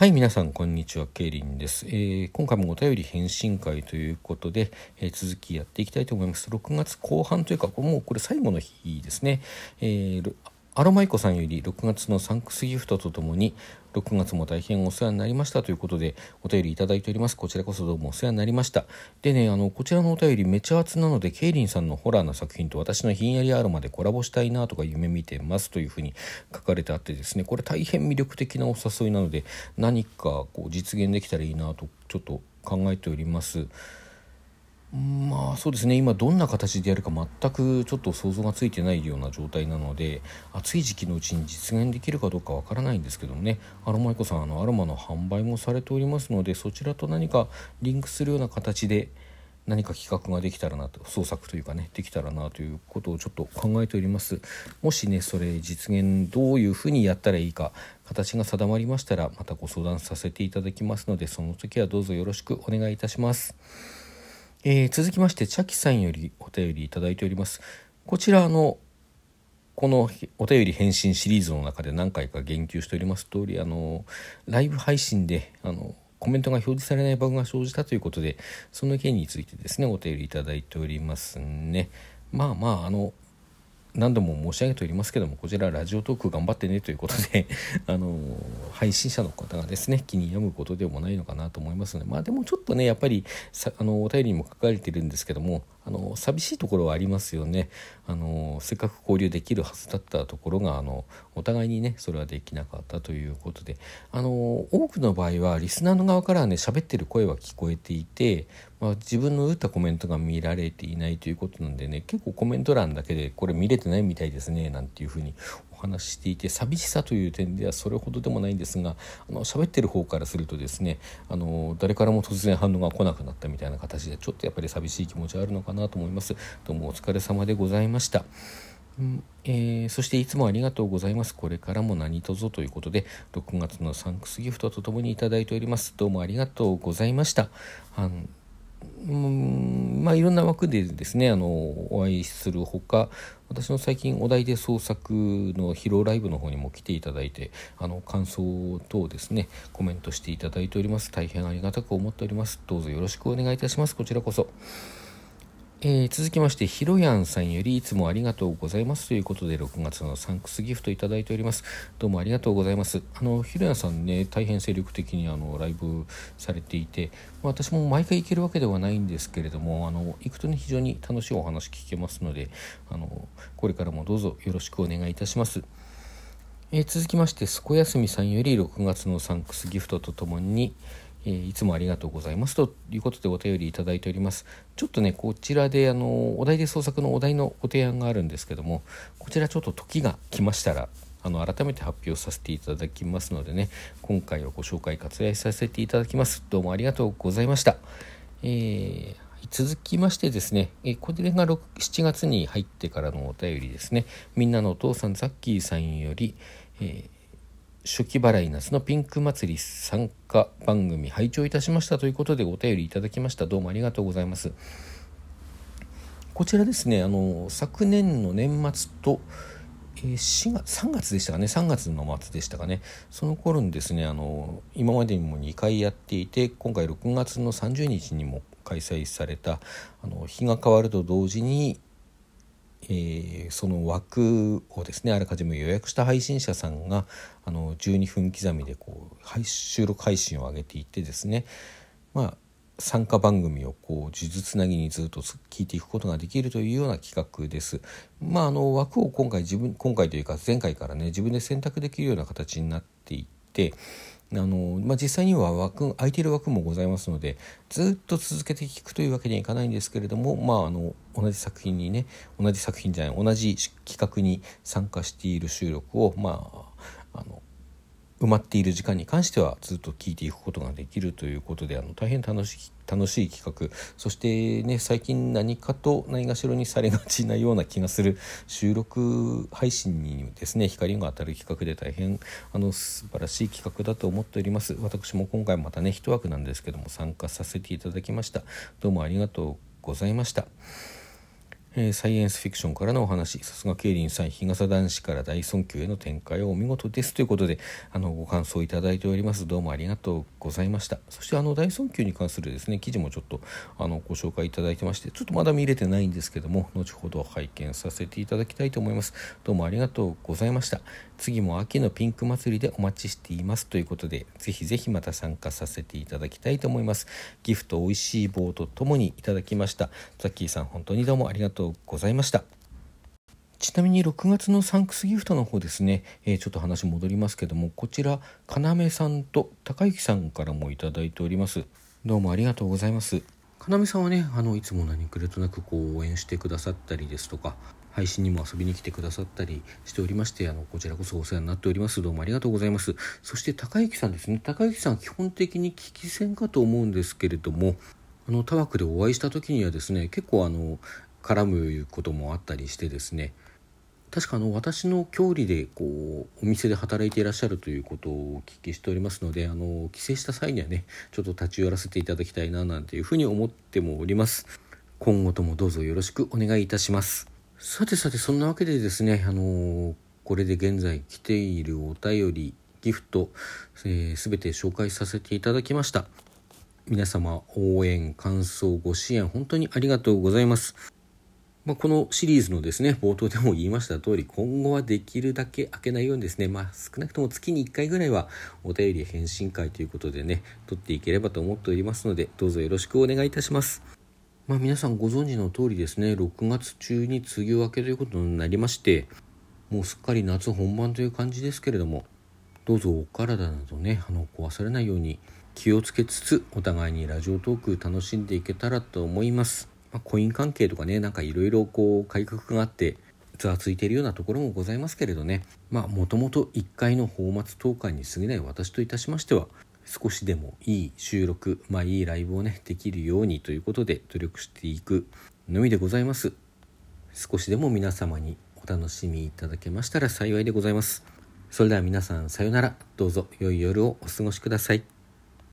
はい皆さんこんにちは。ケイリンです、えー、今回もお便り返信会ということで、えー、続きやっていきたいと思います。6月後半というかもうこれ最後の日ですね、えー、アロマイコさんより6月のサンクスギフトとともに6月も大変お世話になりましたということでお便りいただいております。こちらこそどうもお世話になりました。でねあのこちらのお便りめちゃ熱なのでケイリンさんのホラーな作品と私のひんやりアロマでコラボしたいなとか夢見てますというふうに書かれてあってですねこれ大変魅力的なお誘いなので何かこう実現できたらいいなとちょっと考えております。まあそうですね。今どんな形でやるか全くちょっと想像がついてないような状態なので暑い時期のうちに実現できるかどうかわからないんですけどもね。アロマイコさんあのアロマの販売もされておりますのでそちらと何かリンクするような形で何か企画ができたらなと創作というかねできたらなということをちょっと考えております。もしねそれ実現どういうふうにやったらいいか形が定まりましたらまたご相談させていただきますのでその時はどうぞよろしくお願いいたします。えー、続きましてチャキさんよりお便りいただいております。こちらのこのお便り返信シリーズの中で何回か言及しております通りあのライブ配信であのコメントが表示されないバグが生じたということでその件についてですねお便りいただいておりますね。まあまああの何度も申し上げておりますけどもこちらラジオトーク頑張ってねということで あの配信者の方がですね気に病むことでもないのかなと思いますのでまあでもちょっとねやっぱりさあのお便りにも書かれてるんですけどもあの寂しいところはありますよね。あのせっかく交流できるはずだったところがあのお互いにねそれはできなかったということで。あの多くの場合はリスナーの側からね喋ってる声は聞こえていて、まあ、自分の打ったコメントが見られていないということなんでね結構コメント欄だけでこれ見れてないみたいですねなんていうふうに話していて寂しさという点ではそれほどでもないんですがあの喋ってる方からするとですねあの誰からも突然反応が来なくなったみたいな形でちょっとやっぱり寂しい気持ちはあるのかなと思いますどうもお疲れ様でございましたうんえー、そしていつもありがとうございます。これからも何卒ということで、6月のサンクスギフトとともにいただいております。どうもありがとうございました。うんまあ、いろんな枠でですねあのお会いするほか私の最近お題で創作の披露ライブの方にも来ていただいてあの感想等ですねコメントしていただいております。大変ありがたく思っております。どうぞよろしくお願いいたします。こちらこそ。えー、続きましてひろやんさんよりいつもありがとうございますということで6月のサンクスギフトいただいております。どうもありがとうございます。あのひろやんさんね大変精力的にあのライブされていて私も毎回行けるわけではないんですけれどもあの行くとね非常に楽しいお話聞けますのであのこれからもどうぞよろしくお願いいたします。え、続きましてすこやすみさんより6月のサンクスギフトとともに、えー、いつもありがとうございますということでお便りいただいております。ちょっとね、こちらであのお題で創作のお題のご提案があるんですけども、こちらちょっと時が来ましたら、あの改めて発表させていただきますのでね、今回はご紹介割愛させていただきます。どうもありがとうございました。えー続きましてですね、えこれが6 7月に入ってからのお便りですね、みんなのお父さんザッキーさんより、えー初期払い夏のピンク祭り参加番組拝聴いたしましたということでお便りいただきました。どうもありがとうございます。こちらですねあの昨年の年末とえ4月3月でしたかね。3月の末でしたかね。その頃にですねあの今までにも2回やっていて今回6月の30日にも開催されたあの日が変わると同時にえー、その枠をですねあらかじめ予約した配信者さんがあの12分刻みでこう収録配信を上げていってですねまあ参加番組をこう呪術つなぎにずっと聞いていくことができるというような企画です。まあ、あの枠を今回自分今回というか前回からね自分で選択できるような形になっていってあの、まあ、実際には枠空いている枠もございますのでずっと続けて聞くというわけにはいかないんですけれども、まあ、あの同じ作品にね同じ作品じゃない同じ企画に参加している収録を、まあ、あの埋まっている時間に関してはずっと聞いていくことができるということであの大変楽しい楽しい企画。そしてね最近何かとないがしろにされがちなような気がする収録配信にですね光が当たる企画で大変あの素晴らしい企画だと思っております。私も今回またね一枠なんですけども参加させていただきました。どうもありがとうございました。えー、サイエンスフィクションからのお話。さすが競輪さん日傘男子から大尊敬への展開はお見事です。ということであのご感想いただいております。どうもありがとうございました。そしてあの大尊敬に関するですね記事もちょっとあのご紹介いただいてましてちょっとまだ見れてないんですけども後ほど拝見させていただきたいと思います。どうもありがとうございました。次も秋のピンク祭りでお待ちしています。ということでぜひぜひまた参加させていただきたいと思います。ギフト美味しい棒とともにいただきました。ザッキーさん本当にどうもありがとうとございました。ちなみに6月のサンクスギフトの方ですね、えー、ちょっと話戻りますけどもこちら要さんと高之さんからもいただいております。どうもありがとうございます。要さんはねあのいつも何くれとなくこう応援してくださったりですとか配信にも遊びに来てくださったりしておりましてあのこちらこそお世話になっております。どうもありがとうございます。そして高之さんですね。高之さん基本的に聞き戦かと思うんですけれどもあの他枠でお会いした時にはですね結構あの絡むこともあったりしてですね確かあの私の郷里でこうお店で働いていらっしゃるということをお聞きしておりますのであの帰省した際にはねちょっと立ち寄らせていただきたいななんていうふうに思ってもおります。今後ともどうぞよろしくお願いいたします。さてさてそんなわけでですねあのこれで現在来ているお便りギフト、えー、全て紹介させていただきました。皆様応援感想ご支援本当にありがとうございます。まあ、このシリーズのですね冒頭でも言いました通り今後はできるだけ開けないようにですね、まあ、少なくとも月に1回ぐらいはお便り返信会ということでね取っていければと思っておりますのでどうぞよろしくお願いいたします。まあ、皆さんご存知の通りですね6月中に梅雨明けということになりましてもうすっかり夏本番という感じですけれどもどうぞお体などねあの壊されないように気をつけつつお互いにラジオトーク楽しんでいけたらと思います。まあ、コイン関係とかねなんかいろいろこう改革があってざわついているようなところもございますけれどね。まあもともと1回の放末投函に過ぎない私といたしましては少しでもいい収録まあいいライブをねできるようにということで努力していくのみでございます。少しでも皆様にお楽しみいただけましたら幸いでございます。それでは皆さんさようなら。どうぞ良い夜をお過ごしください。